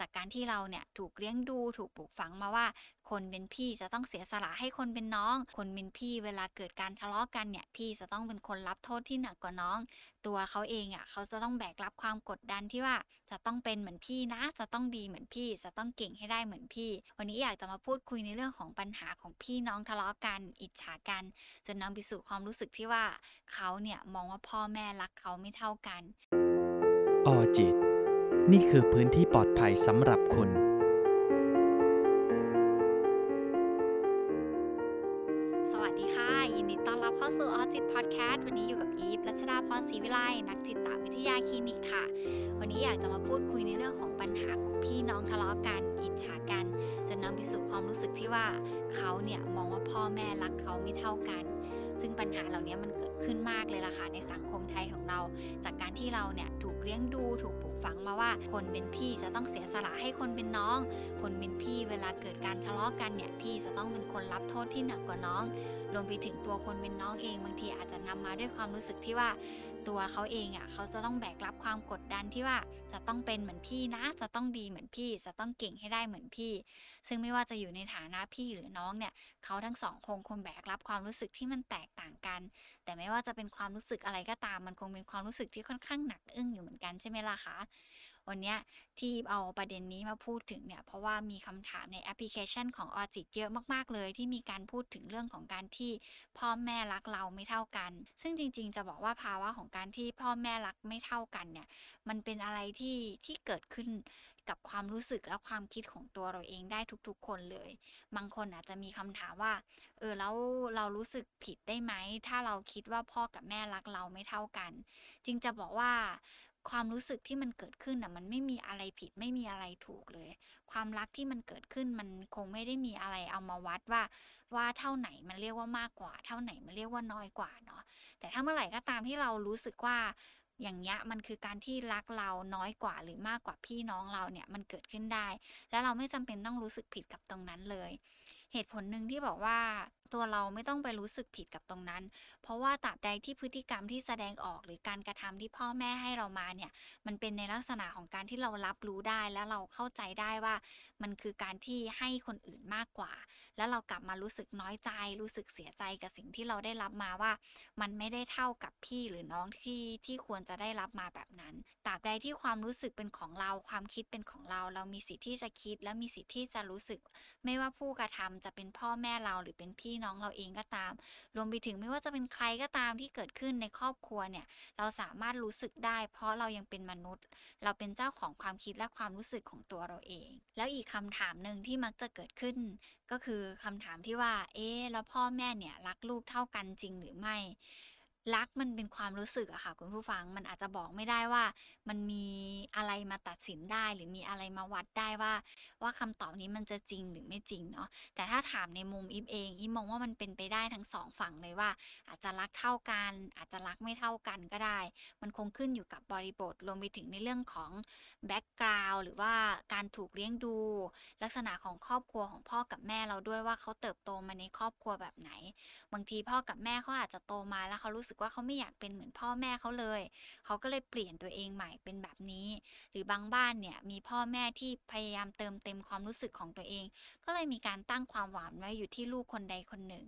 จากการที่เราเนี่ยถูกเลี้ยงดูถูกปลูกฝังมาว่า คนเป็นพี่จะต้องเสียสละให้คนเป็นน้อง คนเป็นพี่เวลาเกิดการทะเลาะกันเนี่ยพี่จะต้องเป็นคนรับโทษที่หนักกว่าน้อง ตัวเขาเองอะเขาจะต้องแบกรับความกดดันที่ว่าจะต้องเป็นเหมือนพี่นะ จะต้องดีเหมือนพี่ จะต้องเก่งให้ได้เหมือนพี่ วันนี้อยากจะมาพูดคุยในเรื่องของปัญหาของพี่น้องทะเลาะกัน อิจฉากัน จนนำไปสู่ความรู้สึกที่ว่าเขาเนี่ยมองว่าพ่อแม่รักเขาไม่เท่ากันออจิต นี่คือพื้นที่ปลอดภัยสำหรับคุณสวัสดีค่ะ ยินดีต้อนรับเข้าสู่ออจิตพอดแคสต์วันนี้อยู่กับอีฟรัชดาพรศรีวิไลนักจิตวิทยาคลินิกค่ะ วันนี้อยากจะมาพูดคุยในเรื่องของปัญหาของพี่น้องทะเลาะกันอิจฉากัน จนนำไปสู่ความรู้สึกที่ว่าเขาเนี่ยมองว่าพ่อแม่รักเขาไม่เท่ากัน ซึ่งปัญหาเหล่านี้มันเกิดขึ้นมากเลยล่ะค่ะในสังคมไทยของเรา จากการที่เราเนี่ยถูกเลี้ยงดูถูกปลูก ฝังมาว่า คนเป็นพี่จะต้องเสียสละให้คนเป็นน้อง คนเป็นพี่เวลาเกิดการทะเลาะกันเนี่ยพี่จะต้องเป็นคนรับโทษที่หนักกว่าน้องรวมไปถึงตัวคนเป็นน้องเองบางทีอาจจะนำมาด้วยความรู้สึกที่ว่า ตัวเขาเองอะเขาจะต้องแบกรับความกดดันที่ว่าจะต้องเป็นเหมือนพี่นะ จะต้องดีเหมือนพี่ จะต้องเก่งให้ได้เหมือนพี่ ซึ่งไม่ว่าจะอยู่ในฐานะพี่หรือน้องเนี่ยเขาทั้งสองคงคงแบกรับความรู้สึกที่มันแตกต่างกัน แต่ไม่ว่าจะเป็นความรู้สึกอะไรก็ตามมันคงเป็นความรู้สึกที่ค่อนข้างหนักอึ้งอยู่เหมือนกันใช่ไหมล่ะคะ วันนี้ที่เอาประเด็นนี้มาพูดถึงเนี่ยเพราะว่ามีคำถามในแอปพลิเคชันของออจิตเยอะมากๆเลย ที่มีการพูดถึงเรื่องของการที่พ่อแม่รักเราไม่เท่ากัน ซึ่งจริงๆ จะบอกว่าภาวะของการที่พ่อแม่รักไม่เท่ากันเนี่ยมันเป็นอะไรที่ที่เกิดขึ้นกับความรู้สึกและความคิดของตัวเราเองได้ทุกๆ คนเลย บางคนอาจจะมีคำถามว่า เออแล้วเรารู้สึกผิดได้ไหม ถ้าเราคิดว่าพ่อกับแม่รักเราไม่เท่ากันจริงจะบอกว่า ความรู้สึกที่มันเกิดขึ้นอะ มันไม่มีอะไรผิดไม่มีอะไรถูกเลย ความรักที่มันเกิดขึ้นมันคงไม่ได้มีอะไรเอามาวัดว่า ว่าเท่าไหนมันเรียกว่ามากกว่า เท่าไหนมันเรียกว่าน้อยกว่าเนาะแต่ถ้าเมื่อไหร่ก็ตามที่เรารู้สึกว่าอย่างเงี้ยมันคือการที่รักเราน้อยกว่าหรือมากกว่าพี่น้องเราเนี่ยมันเกิดขึ้นได้ แล้วเราไม่จำเป็นต้องรู้สึกผิดกับตรงนั้นเลย เหตุผลหนึ่งที่บอกว่าตัวเราไม่ต้องไปรู้สึกผิดกับตรงนั้น เพราะว่าตราบใดที่พฤติกรรมที่แสดงออกหรือการกระทำที่พ่อแม่ให้เรามาเนี่ย มันเป็นในลักษณะของการที่เรารับรู้ได้และเราเข้าใจได้ว่า มันคือการที่ให้คนอื่นมากกว่า แล้วเรากลับมารู้สึกน้อยใจ รู้สึกเสียใจกับสิ่งที่เราได้รับมาว่า มันไม่ได้เท่ากับพี่หรือน้องที่ที่ควรจะได้รับมาแบบนั้นตราบใดที่ความรู้สึกเป็นของเรา ความคิดเป็นของเรา เรามีสิทธิ์ที่จะคิด และมีสิทธิ์ที่จะรู้สึก ไม่ว่าผู้กระทำจะเป็นพ่อแม่เราหรือเป็นพี่น้องเราเองก็ตาม รวมไปถึงไม่ว่าจะเป็นใครก็ตามที่เกิดขึ้นในครอบครัวเนี่ย เราสามารถรู้สึกได้ เพราะเรายังเป็นมนุษย์ เราเป็นเจ้าของความคิดและความรู้สึกของตัวเราเอง แล้วอีกคำถามหนึ่งที่มักจะเกิดขึ้น ก็คือคำถามที่ว่า เอ๊ะแล้วพ่อแม่เนี่ยรักลูกเท่ากันจริงหรือไม่รักมันเป็นความรู้สึกอะค่ะคุณผู้ฟังมันอาจจะบอกไม่ได้ว่า มันมีอะไรมาตัดสินได้ หรือมีอะไรมาวัดได้ว่า ว่าคำตอบนี้มันจะจริงหรือไม่จริงเนาะแต่ถ้าถามในมุมอีฟเองอีฟมองว่ามันเป็นไปได้ทั้งสองฝั่งเลยว่า อาจจะรักเท่ากัน อาจจะรักไม่เท่ากันก็ได้ มันคงขึ้นอยู่กับบริบทรวมไปถึงในเรื่องของแบ็กกราวด์หรือว่าการถูกเลี้ยงดู ลักษณะของครอบครัวของพ่อกับแม่เราด้วยว่าเขาเติบโตมาในครอบครัวแบบไหน บางทีพ่อกับแม่เขาอาจจะโตมาแล้วเขารู้สึกว่าเขาไม่อยากเป็นเหมือนพ่อแม่เขาเลย เขาก็เลยเปลี่ยนตัวเองใหม่เป็นแบบนี้ หรือบางบ้านเนี่ยมีพ่อแม่ที่พยายามเติมเต็มความรู้สึกของตัวเอง ก็เลยมีการตั้งความหวังไว้อยู่ที่ลูกคนใดคนหนึ่ง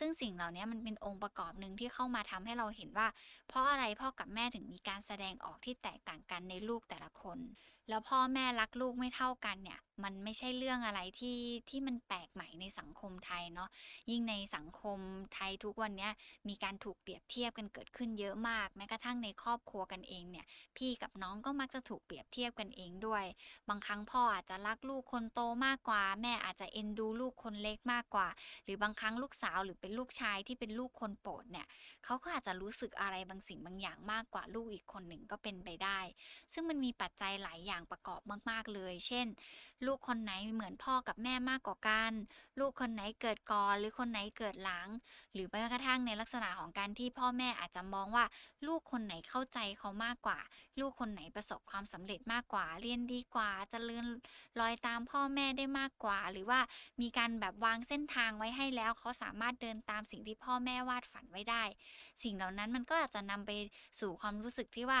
ซึ่งสิ่งเหล่านี้มันเป็นองค์ประกอบหนึ่งที่เข้ามาทำให้เราเห็นว่า เพราะอะไรพ่อกับแม่ถึงมีการแสดงออกที่แตกต่างกันในลูกแต่ละคน แล้วพ่อแม่รักลูกไม่เท่ากันเนี่ยมันไม่ใช่เรื่องอะไรที่ที่มันแปลกใหม่ในสังคมไทยเนาะยิ่งในสังคมไทยทุกวันนี้มีการถูกเปรียบเทียบกันเกิดขึ้นเยอะมาก แม้กระทั่งในครอบครัวกันเองเนี่ย พี่กับน้องก็มักจะถูกเปรียบเทียบกันเองด้วย บางครั้งพ่ออาจจะรักลูกคนโตมากกว่า แม่อาจจะเอ็นดูลูกคนเล็กมากกว่า หรือบางครั้งลูกสาวหรือเป็นลูกชายที่เป็นลูกคนโปรดเนี่ยเขาก็อาจจะรู้สึกอะไรบางสิ่งบางอย่างมากกว่าลูกอีกคนหนึ่งก็เป็นไปได้ ซึ่งมันมีปัจจัยหลายอย่างประกอบมาก ๆเลย เช่น ลูกคนไหนเหมือนพ่อกับแม่มากกว่ากัน ลูกคนไหนเกิดก่อนหรือคนไหนเกิดหลัง หรือแม้กระทั่งในลักษณะของการที่พ่อแม่อาจจะมองว่า ลูกคนไหนเข้าใจเขามากกว่า ลูกคนไหนประสบความสำเร็จมากกว่า เรียนดีกว่าจะเจริญรอยตามพ่อแม่ได้มากกว่า หรือว่ามีการแบบวางเส้นทางไว้ให้แล้ว เขาสามารถเดินตามสิ่งที่พ่อแม่วาดฝันไว้ได้ สิ่งเหล่านั้นมันก็อาจจะนำไปสู่ความรู้สึกที่ว่า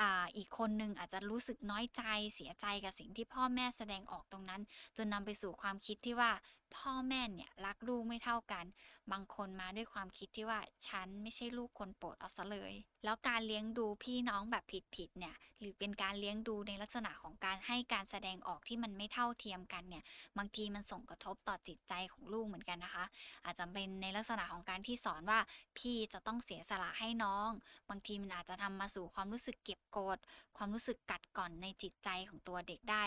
ออีกคนนึงอาจจะรู้สึกน้อยใจเสียใจกับสิ่งที่พ่อแม่แสดงออกตรงนั้น จนนำไปสู่ความคิดที่ว่า พ่อแม่เนี่ยรักลูกไม่เท่ากัน บางคนมาด้วยความคิดที่ว่าฉันไม่ใช่ลูกคนโปรดเอาซะเลย แล้วการเลี้ยงดูพี่น้องแบบผิดๆเนี่ยหรือเป็นการเลี้ยงดูในลักษณะของการให้การแสดงออกที่มันไม่เท่าเทียมกันเนี่ยบางทีมันส่งกระทบต่อจิตใจของลูกเหมือนกันนะคะ อาจจะเป็นในลักษณะของการที่สอนว่าพี่จะต้องเสียสละให้น้อง บางทีมันอาจจะทำมาสู่ความรู้สึกเก็บกด ความรู้สึกกัดก่อนในจิตใจของตัวเด็กได้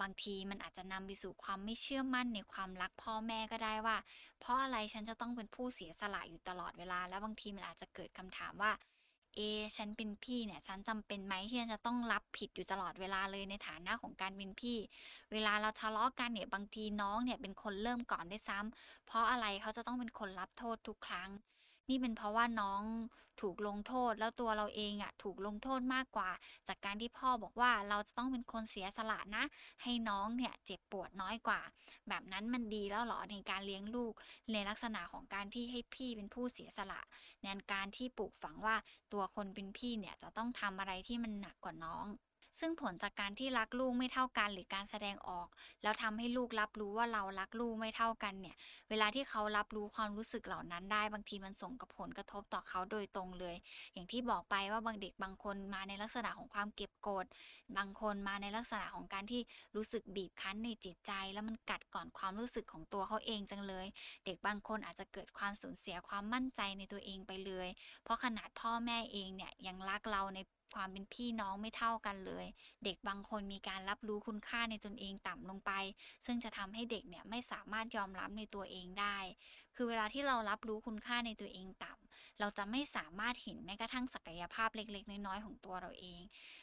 บางทีมันอาจจะนำไปสู่ความไม่เชื่อมั่นในความรักพ่อแม่ก็ได้ว่า เพราะอะไรฉันจะต้องเป็นผู้เสียสละอยู่ตลอดเวลา แล้วบางทีมันอาจจะเกิดคำถามว่าเอ ฉันเป็นพี่เนี่ย ฉันจำเป็นไหมที่จะต้องรับผิดอยู่ตลอดเวลาเลยในฐานะของการเป็นพี่ เวลาเราทะเลาะกันเนี่ย บางทีน้องเนี่ยเป็นคนเริ่มก่อนได้ซ้ำเพราะอะไรเขาจะต้องเป็นคนรับโทษทุกครั้ง นี่เป็นเพราะว่าน้องถูกลงโทษแล้วตัวเราเองอะ่ะถูกลงโทษมากกว่า จากการที่พ่อบอกว่าเราจะต้องเป็นคนเสียสละนะ ให้น้องเนี่ยเจ็บปวดน้อยกว่า แบบนั้นมันดีแล้วเหรอในการเลี้ยงลูกในลักษณะของการที่ให้พี่เป็นผู้เสียสละในการที่ปลูกฝังว่าตัวคนเป็นพี่เนี่ยจะต้องทำอะไรที่มันหนักกว่าน้อง ซึ่งผลจากการที่รักลูกไม่เท่ากัน หรือการแสดงออก แล้วทำให้ลูกรับรู้ว่าเรารักลูกไม่เท่ากันเนี่ย เวลาที่เขารับรู้ความรู้สึกเหล่านั้นได้บางทีมันส่งกับผลกระทบต่อเขาโดยตรงเลย อย่างที่บอกไปว่าบางเด็กบางคนมาในลักษณะของความเก็บกด บางคนมาในลักษณะของการที่รู้สึกบีบคั้นในจิตใจ แล้วมันกัดก่อนความรู้สึกของตัวเขาเองจังเลย เด็กบางคนอาจจะเกิดความสูญเสียความมั่นใจในตัวเองไปเลย เพราะขนาดพ่อแม่เองเนี่ยยังรักเราใน ความเป็นพี่น้องไม่เท่ากันเลย เด็กบางคนมีการรับรู้คุณค่าในตนเองต่ำลงไป ซึ่งจะทำให้เด็กเนี่ยไม่สามารถยอมรับในตัวเองได้ คือเวลาที่เรารับรู้คุณค่าในตัวเองต่ำ เราจะไม่สามารถเห็นแม้กระทั่งศักยภาพเล็ก ๆ น้อยๆของตัวเราเอง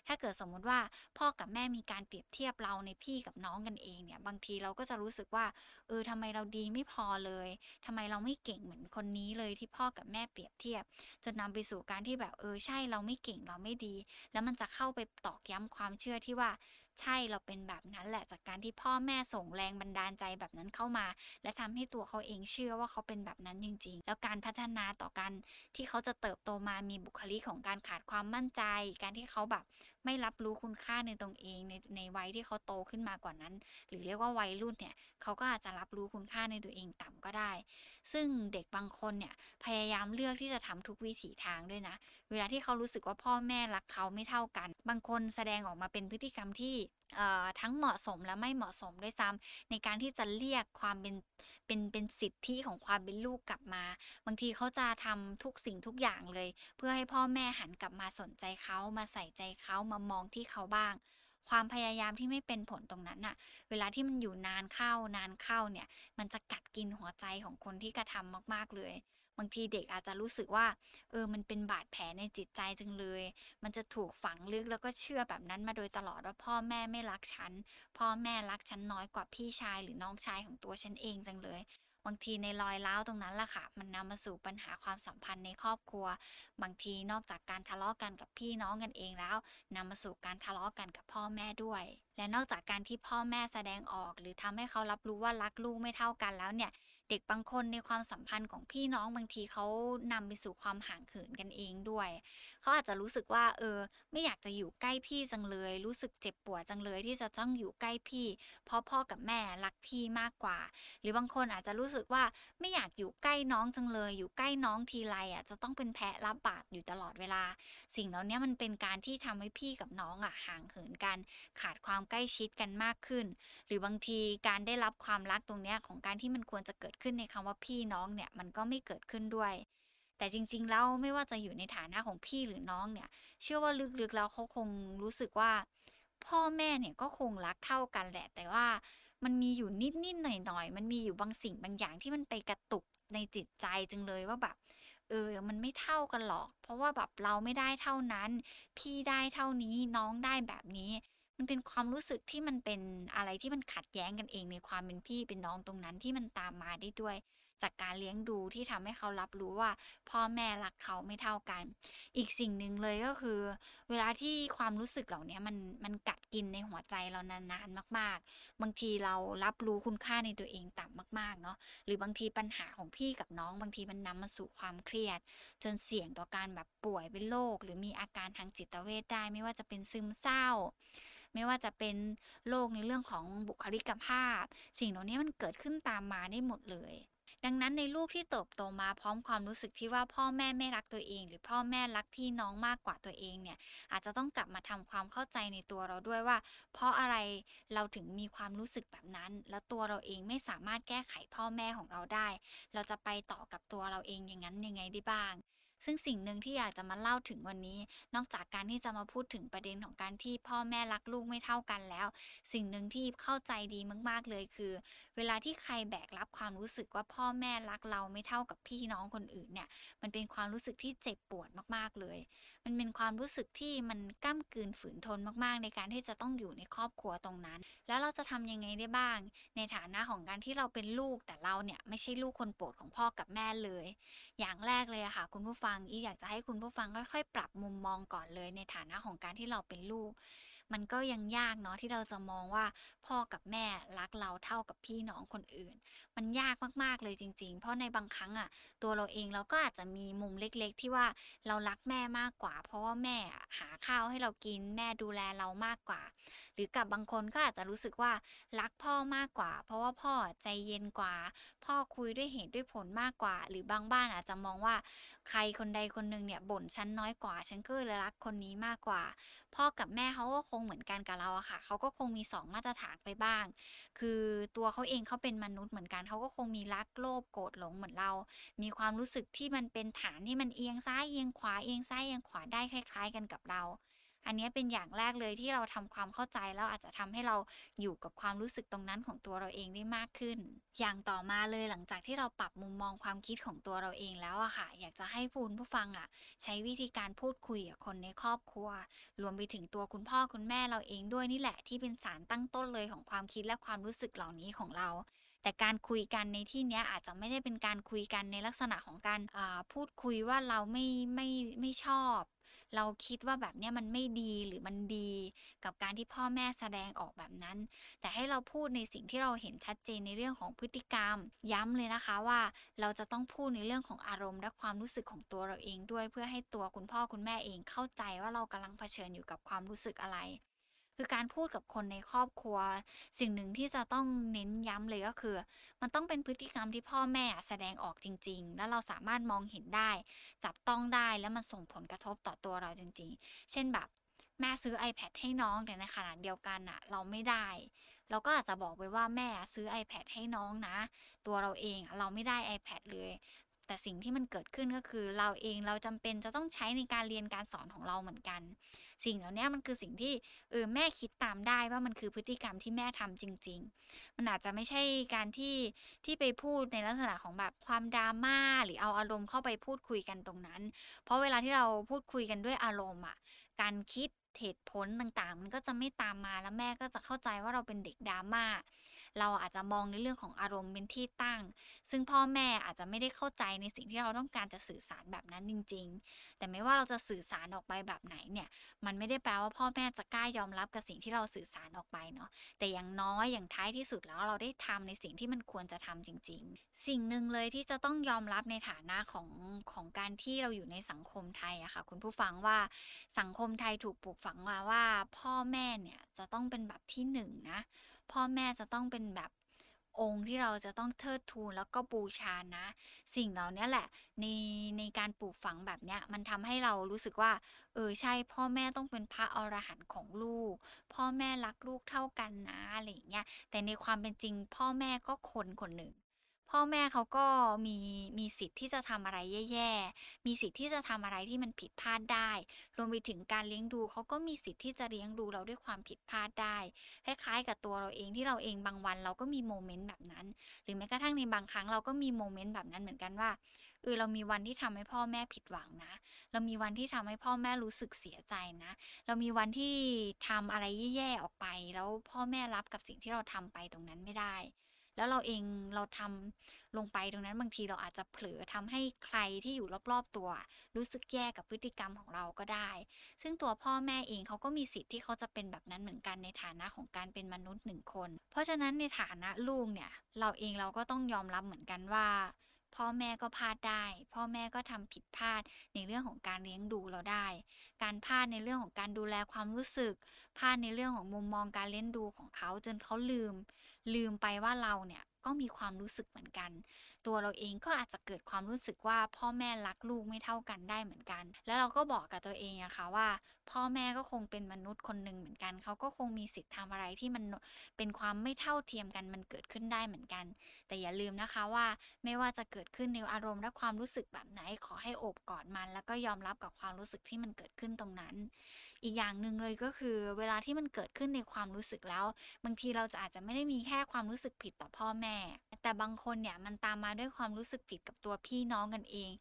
ถ้าเกิดสมมุติว่าพ่อกับแม่มีการเปรียบเทียบเราในพี่กับน้องกันเองเนี่ย บางทีเราก็จะรู้สึกว่าเออทำไมเราดีไม่พอเลยทำไมเราไม่เก่งเหมือนคนนี้เลยที่พ่อกับแม่เปรียบเทียบ จนนำไปสู่การที่แบบเออใช่เราไม่เก่งเราไม่ดี แล้วมันจะเข้าไปตอกย้ำความเชื่อที่ว่า ใช่เราเป็นแบบนั้นแหละจากการที่พ่อแม่ส่งแรงบันดาลใจแบบนั้นเข้ามา และทำให้ตัวเขาเองเชื่อว่าเขาเป็นแบบนั้นจริง ๆ แล้วการพัฒนาต่อกันที่เขาจะเติบโตมามีบุคลิกของการขาดความมั่นใจ การที่เขาแบบ ไม่รับรู้คุณค่าในตรงเองในในวัยที่เขาโตขึ้นมากว่านั้น หรือเรียกว่าวัยรุ่นเนี่ยเขาก็อาจจะรับรู้คุณค่าในตัวเองต่ำก็ได้ ซึ่งเด็กบางคนเนี่ยพยายามเลือกที่จะทำทุกวิถีทางด้วยนะ เวลาที่เขารู้สึกว่าพ่อแม่รักเขาไม่เท่ากัน บางคนแสดงออกมาเป็นพฤติกรรมที่ ทั้งเหมาะสมและไม่เหมาะสมด้วยซ้ำในการที่จะเรียกความเป็นเป็นเป็นสิทธิของความเป็นลูกกลับมา บางทีเขาจะทำทุกสิ่งทุกอย่างเลย เพื่อให้พ่อแม่หันกลับมาสนใจเขามาใส่ใจเขามามองที่เขาบ้าง ความพยายามที่ไม่เป็นผลตรงนั้นน่ะ เวลาที่มันอยู่นานเข้านานเข้าเนี่ย มันจะกัดกินหัวใจของคนที่กระทำมาก ๆเลย บางทีเด็กอาจจะรู้สึกว่า เออมันเป็นบาดแผลในจิตใจจังเลย มันจะถูกฝังลึกแล้วก็เชื่อแบบนั้นมาโดยตลอดว่าพ่อแม่ไม่รักฉัน พ่อแม่รักฉันน้อยกว่าพี่ชายหรือน้องชายของตัวฉันเองจังเลยบางทีในรอยร้าวตรงนั้นแหละค่ะ มันนำมาสู่ปัญหาความสัมพันธ์ในครอบครัว บางทีนอกจากการทะเลาะกันกับพี่น้องกันเองแล้วนำมาสู่การทะเลาะกันกับพ่อแม่ด้วย และนอกจากการที่พ่อแม่แสดงออก หรือทำให้เขารับรู้ว่ารักลูกไม่เท่ากันแล้วเนี่ย เด็กบางคนในความสัมพันธ์ของพี่น้องบางทีเขานำไปสู่ความห่างเหินกันเองด้วย เขาอาจจะรู้สึกว่า เออ ไม่อยากจะอยู่ใกล้พี่จังเลย รู้สึกเจ็บปวดจังเลยที่จะต้องอยู่ใกล้พี่ เพราะพ่อกับแม่รักพี่มากกว่า หรือบางคนอาจจะรู้สึกว่าไม่อยากอยู่ใกล้น้องจังเลย อยู่ใกล้น้องทีไรอะจะต้องเป็นแพะรับบาดอยู่ตลอดเวลา สิ่งเหล่านี้มันเป็นการที่ทำให้พี่กับน้องอะห่างเหินกัน ขาดความใกล้ชิดกันมากขึ้น หรือบางทีการได้รับความรักตรงเนี้ยของการที่มันควรจะเกิดขึ้นในคำว่าพี่น้องเนี่ยมันก็ไม่เกิดขึ้นด้วย แต่จริงๆแล้วไม่ว่าจะอยู่ในฐานะของพี่หรือน้องเนี่ย เชื่อว่าลึกๆแล้วเขาคงรู้สึกว่า พ่อแม่เนี่ยก็คงรักเท่ากันแหละ แต่ว่ามันมีอยู่นิดๆหน่อยๆมันมีอยู่บางสิ่งบางอย่างที่มันไปกระตุกในจิตใจจังเลยว่าแบบเออ มันไม่เท่ากันหรอก เพราะว่าแบบเราไม่ได้เท่านั้น พี่ได้เท่านี้ น้องได้แบบนี้ มันเป็นความรู้สึกที่มันเป็นอะไรที่มันขัดแย้งกันเองในความเป็นพี่เป็นน้องตรงนั้นที่มันตามมาได้ด้วย จากการเลี้ยงดูที่ทำให้เขารับรู้ว่า พ่อแม่รักเขาไม่เท่ากัน อีกสิ่งหนึ่งเลยก็คือ เวลาที่ความรู้สึกเหล่านี้มันมันกัดกินในหัวใจเรานานๆมาก ๆ บางทีเรารับรู้คุณค่าในตัวเองต่ำมากๆเนาะหรือบางทีปัญหาของพี่กับน้อง บางทีมันนำมาสู่ความเครียด จนเสี่ยงต่อการแบบป่วยเป็นโรคหรือมีอาการทางจิตเวชได้ไม่ว่าจะเป็นซึมเศร้า ไม่ว่าจะเป็นโรคในเรื่องของบุคลิกภาพ สิ่งเหล่านี้มันเกิดขึ้นตามมาได้หมดเลยดังนั้นในลูกที่เติบโตมาพร้อมความรู้สึกที่ว่าพ่อแม่ไม่รักตัวเอง หรือพ่อแม่รักพี่น้องมากกว่าตัวเองเนี่ยอาจจะต้องกลับมาทำความเข้าใจในตัวเราด้วยว่า เพราะอะไรเราถึงมีความรู้สึกแบบนั้น แล้วตัวเราเองไม่สามารถแก้ไขพ่อแม่ของเราได้ เราจะไปต่อกับตัวเราเองอย่างนั้นยังไงได้บ้าง ซึ่งสิ่งหนึ่งที่อยากจะมาเล่าถึงวันนี้ นอกจากการที่จะมาพูดถึงประเด็นของการที่พ่อแม่รักลูกไม่เท่ากันแล้ว สิ่งหนึ่งที่เข้าใจดีมากๆเลยคือ เวลาที่ใครแบกรับความรู้สึกว่าพ่อแม่รักเราไม่เท่ากับพี่น้องคนอื่นเนี่ย มันเป็นความรู้สึกที่เจ็บปวดมากๆเลย มันเป็นความรู้สึกที่มันก้ากลืนฝืนทนมากๆ ในการที่จะต้องอยู่ในครอบครัวตรงนั้น แล้วเราจะทำยังไงได้บ้าง ในฐานะของการที่เราเป็นลูกแต่เราเนี่ยไม่ใช่ลูกคนโปรดของพ่อกับแม่เลย อย่างแรกเลยอะค่ะ คุณผู้ฟังอีอยากจะให้คุณผู้ฟังค่อยๆ ปรับมุมมองก่อนเลย ในฐานะของการที่เราเป็นลูก มันก็ยังยากเนาะที่เราจะมองว่าพ่อกับแม่รักเราเท่ากับพี่น้องคนอื่น มันยากมากๆเลยจริง ๆ เพราะในบางครั้งอะตัวเราเองเราก็อาจจะมีมุมเล็กๆ ที่ว่าเรารักแม่มากกว่า เพราะว่าแม่อะหาข้าวให้เรากินแม่ดูแลเรามากกว่าหรือกับบางคนก็อาจจะรู้สึกว่ารักพ่อมากกว่า เพราะว่าพ่อใจเย็นกว่า พ่อคุยด้วยเหตุด้วยผลมากกว่า หรือบางบ้านอาจจะมองว่าใครคนใดคนหนึ่งเนี่ยบ่นฉันน้อยกว่า ฉันก็เลยรักคนนี้มากกว่า พ่อกับแม่เขาก็คงเหมือนกันกับเราอะค่ะเขาก็คงมี 2 มาตรฐานไปบ้าง คือตัวเขาเองเขาเป็นมนุษย์เหมือนกันเขาก็คงมีรักโลภโกรธหลงเหมือนเรา มีความรู้สึกที่มันเป็นฐานที่มันเอียงซ้ายเอียงขวาเอียงซ้ายเอียงขวาได้คล้าย ๆ กันกับเรา อันนี้เป็นอย่างแรกเลยที่เราทำความเข้าใจแล้วอาจจะทำให้เราอยู่กับความรู้สึกตรงนั้นของตัวเราเองได้มากขึ้น อย่างต่อมาเลยหลังจากที่เราปรับมุมมองความคิดของตัวเราเองแล้วอะค่ะ อยากจะให้คุณผู้ฟังอะใช้วิธีการพูดคุยกับคนในครอบครัว รวมไปถึงตัวคุณพ่อคุณแม่เราเองด้วยนี่แหละที่เป็นสารตั้งต้นเลยของความคิดและความรู้สึกเหล่านี้ของเรา แต่การคุยกันในที่นี้อาจจะไม่ได้เป็นการคุยกันในลักษณะของการพูดคุยว่าเราไม่ไม่ไม่ชอบ เราคิดว่าแบบเนี้ยมันไม่ดีหรือมันดีกับการที่พ่อแม่แสดงออกแบบนั้น แต่ให้เราพูดในสิ่งที่เราเห็นชัดเจนในเรื่องของพฤติกรรม ย้ำเลยนะคะว่าเราจะต้องพูดในเรื่องของอารมณ์และความรู้สึกของตัวเราเองด้วย เพื่อให้ตัวคุณพ่อคุณแม่เองเข้าใจว่าเรากำลังเผชิญอยู่กับความรู้สึกอะไร คือการพูดกับคนในครอบครัว สิ่งหนึ่งที่จะต้องเน้นย้ำเลยก็คือ มันต้องเป็นพฤติกรรมที่พ่อแม่แสดงออกจริง ๆ แล้วเราสามารถมองเห็นได้ จับต้องได้แล้วมันส่งผลกระทบต่อตัวเราจริง ๆ เช่นแบบแม่ซื้อ iPad ให้น้องแต่ในขณะเดียวกันอะเราไม่ได้ เราก็อาจจะบอกไปว่าแม่ซื้อ iPad ให้น้องนะ ตัวเราเองเราไม่ได้ iPad เลย แต่สิ่งที่มันเกิดขึ้นก็คือ เราเองเราจำเป็นจะต้องใช้ในการเรียนการสอนของเราเหมือนกัน สิ่งเหล่านี้มันคือสิ่งที่เออแม่คิดตามได้ว่ามันคือพฤติกรรมที่แม่ทำจริง ๆ มันอาจจะไม่ใช่การที่ที่ไปพูดในลักษณะของแบบความดราม่าหรือเอาอารมณ์เข้าไปพูดคุยกันตรงนั้น เพราะเวลาที่เราพูดคุยกันด้วยอารมณ์อะการคิดเหตุผลต่างๆ มันก็จะไม่ตามมาแล้วแม่ก็จะเข้าใจว่าเราเป็นเด็กดราม่า เราอาจจะมองในเรื่องของอารมณ์เป็นที่ตั้ง ซึ่งพ่อแม่อาจจะไม่ได้เข้าใจในสิ่งที่เราต้องการจะสื่อสารแบบนั้นจริง ๆ แต่ไม่ว่าเราจะสื่อสารออกไปแบบไหนเนี่ยมันไม่ได้แปลว่าพ่อแม่จะกล้ายอมรับกับสิ่งที่เราสื่อสารออกไปเนาะแต่อย่างน้อยอย่างท้ายที่สุดแล้วเราได้ทำในสิ่งที่มันควรจะทำจริง ๆ สิ่งหนึ่งเลยที่จะต้องยอมรับในฐานะของของการที่เราอยู่ในสังคมไทยอะค่ะคุณผู้ฟังว่าสังคมไทยถูกปลูกฝังมาว่าพ่อแม่เนี่ยจะต้องเป็นแบบที่หนึ่งนะ พ่อแม่จะต้องเป็นแบบองค์ที่เราจะต้องเทิดทูนแล้วก็บูชานะ สิ่งเหล่านี้แหละในในการปลูกฝังแบบเนี้ยมันทำให้เรารู้สึกว่า เออใช่ พ่อแม่ต้องเป็นพระอรหันต์ของลูก พ่อแม่รักลูกเท่ากันนะอะไรอย่างเงี้ยแต่ในความเป็นจริง พ่อแม่ก็คนคนหนึ่ง พ่อแม่เขาก็มีมีสิทธิ์ที่จะทำอะไรแย่ๆ มีสิทธิ์ที่จะทำอะไรที่มันผิดพลาดได้ รวมไปถึงการเลี้ยงดูเขาก็มีสิทธิ์ที่จะเลี้ยงดูเราด้วยความผิดพลาดได้คล้ายๆกับตัวเราเองที่เราเองบางวันเราก็มีโมเมนต์แบบนั้น หรือแม้กระทั่งในบางครั้งเราก็มีโมเมนต์แบบนั้นเหมือนกันว่าเออเรามีวันที่ทำให้พ่อแม่ผิดหวังนะ เรามีวันที่ทำให้พ่อแม่รู้สึกเสียใจนะ เรามีวันที่ทำอะไรแย่ๆออกไป แล้วพ่อแม่รับกับสิ่งที่เราทำไปตรงนั้นไม่ได้ แล้วเราเองเราทำลงไปตรงนั้นบางทีเราอาจจะเผลอทำให้ใครที่อยู่รอบๆตัว รู้สึกแย่กับพฤติกรรมของเราก็ได้ ซึ่งตัวพ่อแม่เองเขาก็มีสิทธิ์ที่เขาจะเป็นแบบนั้นเหมือนกันในฐานะของการเป็นมนุษย์หนึ่งคน เพราะฉะนั้นในฐานะลูกเนี่ยเราเองเราก็ต้องยอมรับเหมือนกันว่าพ่อแม่ก็พลาดได้ พ่อแม่ก็ทำผิดพลาดในเรื่องของการเลี้ยงดูเราได้ การพลาดในเรื่องของการดูแลความรู้สึก พลาดในเรื่องของมุมมองการเลี้ยงดูของเขาจนเขาลืม ลืมไปว่าเราเนี่ยก็มีความรู้สึกเหมือนกัน ตัวเราเองก็อาจจะเกิดความรู้สึกว่าพ่อแม่รักลูกไม่เท่ากันได้เหมือนกัน แล้วเราก็บอกกับตัวเองอะค่ะว่า พ่อแม่ก็คงเป็นมนุษย์คนหนึ่งเหมือนกัน เขาก็คงมีสิทธิ์ทำอะไรที่มันเป็นความไม่เท่าเทียมกันมันเกิดขึ้นได้เหมือนกัน แต่อย่าลืมนะคะว่าไม่ว่าจะเกิดขึ้นในอารมณ์และความรู้สึกแบบไหนขอให้โอบกอดมัน แล้วก็ยอมรับกับความรู้สึกที่มันเกิดขึ้นตรงนั้น อีกอย่างหนึ่งเลยก็คือ เวลาที่มันเกิดขึ้นในความรู้สึกแล้ว บางทีเราจะอาจจะไม่ได้มีแค่ความรู้สึกผิดต่อพ่อแม่ แต่บางคนเนี่ยมันตามมาด้วยความรู้สึกผิดกับตัวพี่น้องกันเอง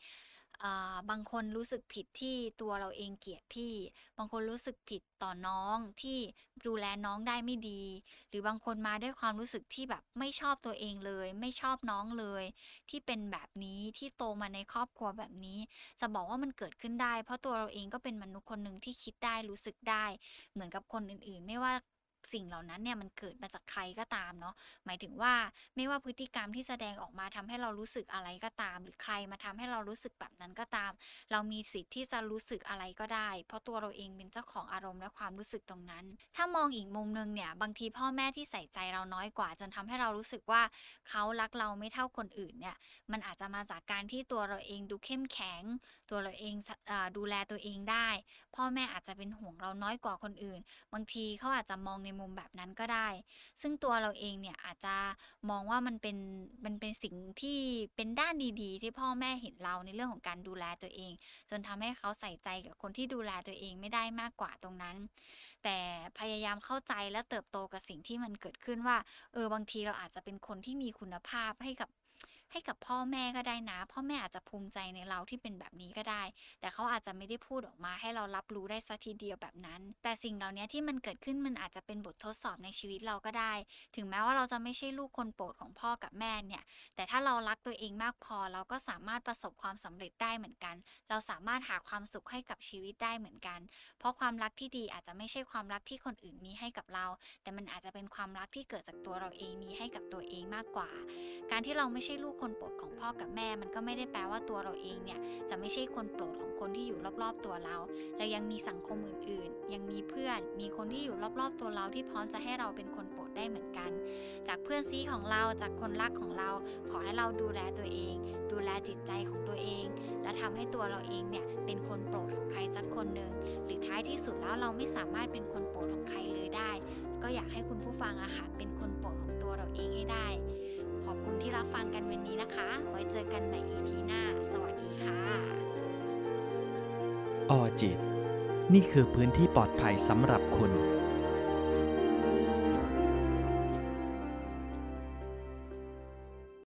อบางคนรู้สึกผิดที่ตัวเราเองเกลียดพี่ บางคนรู้สึกผิดต่อน้องที่ดูแลน้องได้ไม่ดี หรือบางคนมาด้วยความรู้สึกที่แบบไม่ชอบตัวเองเลย ไม่ชอบน้องเลย ที่เป็นแบบนี้ที่โตมาในครอบครัวแบบนี้ จะบอกว่ามันเกิดขึ้นได้ เพราะตัวเราเองก็เป็นมนุษย์คนหนึ่งที่คิดได้รู้สึกได้ เหมือนกับคนอื่นๆ ไม่ว่า สิ่งเหล่านั้นเนี่ยมันเกิดมาจากใครก็ตามเนาะหมายถึงว่าไม่ว่าพฤติกรรมที่แสดงออกมาทำให้เรารู้สึกอะไรก็ตาม หรือใครมาทำให้เรารู้สึกแบบนั้นก็ตาม เรามีสิทธิ์ที่จะรู้สึกอะไรก็ได้ เพราะตัวเราเองเป็นเจ้าของอารมณ์และความรู้สึกตรงนั้น ถ้ามองอีกมุมนึงเนี่ยบางทีพ่อแม่ที่ใส่ใจเราน้อยกว่า จนทำให้เรารู้สึกว่าเขารักเราไม่เท่าคนอื่นเนี่ยมันอาจจะมาจากการที่ตัวเราเองดูเข้มแข็ง ตัวเราเองดูแลตัวเองได้ พ่อแม่อาจจะเป็นห่วงเราน้อยกว่าคนอื่น บางทีเขาอาจจะมองในในมุมแบบนั้นก็ได้ ซึ่งตัวเราเองเนี่ยอาจจะมองว่ามันเป็นมันเป็นสิ่งที่เป็นด้านดีๆ ที่พ่อแม่เห็นเราในเรื่องของการดูแลตัวเอง จนทำให้เขาใส่ใจกับคนที่ดูแลตัวเองไม่ได้มากกว่าตรงนั้น แต่พยายามเข้าใจและเติบโตกับสิ่งที่มันเกิดขึ้นว่าเออบางทีเราอาจจะเป็นคนที่มีคุณภาพให้กับ ให้กับพ่อแม่ก็ได้นะ พ่อแม่อาจจะภูมิใจในเราที่เป็นแบบนี้ก็ได้ แต่เขาอาจจะไม่ได้พูดออกมาให้เรารับรู้ได้สัทีเดียวแบบนั้น แต่สิ่งเหล่านี้ที่มันเกิดขึ้นมันอาจจะเป็นบททดสอบในชีวิตเราก็ได้ ถึงแม้ว่าเราจะไม่ใช่ลูกคนโปรดของพ่อกับแม่เนี่ย แต่ถ้าเรารักตัวเองมากพอเราก็สามารถประสบความสำเร็จได้เหมือนกัน เราสามารถหาความสุขให้กับชีวิตได้เหมือนกัน เพราะความรักที่ดีอาจจะไม่ใช่ความรักที่คนอื่นมีให้กับเรา แต่มันอาจจะเป็นความรักที่เกิดจากตัวเราเองมีให้กับตัวเองมากกว่า การที่เราไม่ใช่ลูกคนโปรดของพ่อกับแม่ มันก็ไม่ได้แปลว่าตัวเราเองเนี่ยจะไม่ใช่คนโปรดของคนที่อยู่รอบๆตัวเรา เรายังมีสังคมอื่นๆ ยังมีเพื่อน มีคนที่อยู่รอบๆตัวเราที่พร้อมจะให้เราเป็นคนโปรดได้เหมือนกัน จากเพื่อนซีของเราจากคนรักของเรา ขอให้เราดูแลตัวเอง ดูแลจิตใจของตัวเอง และทำให้ตัวเราเองเนี่ยเป็นคนโปรดของใครสักคนหนึ่งหรือท้ายที่สุดแล้วเราไม่สามารถเป็นคนโปรดของใครเลยได้ ก็อยากให้คุณผู้ฟังอะค่ะเป็นคนโปรดของตัวเราเองให้ได้ ขอบคุณที่รับฟังกันวันนี้นะคะ ไว้เจอกันใน EP หน้า สวัสดีค่ะออจิต นี่คือพื้นที่ปลอดภัยสำหรับคุณ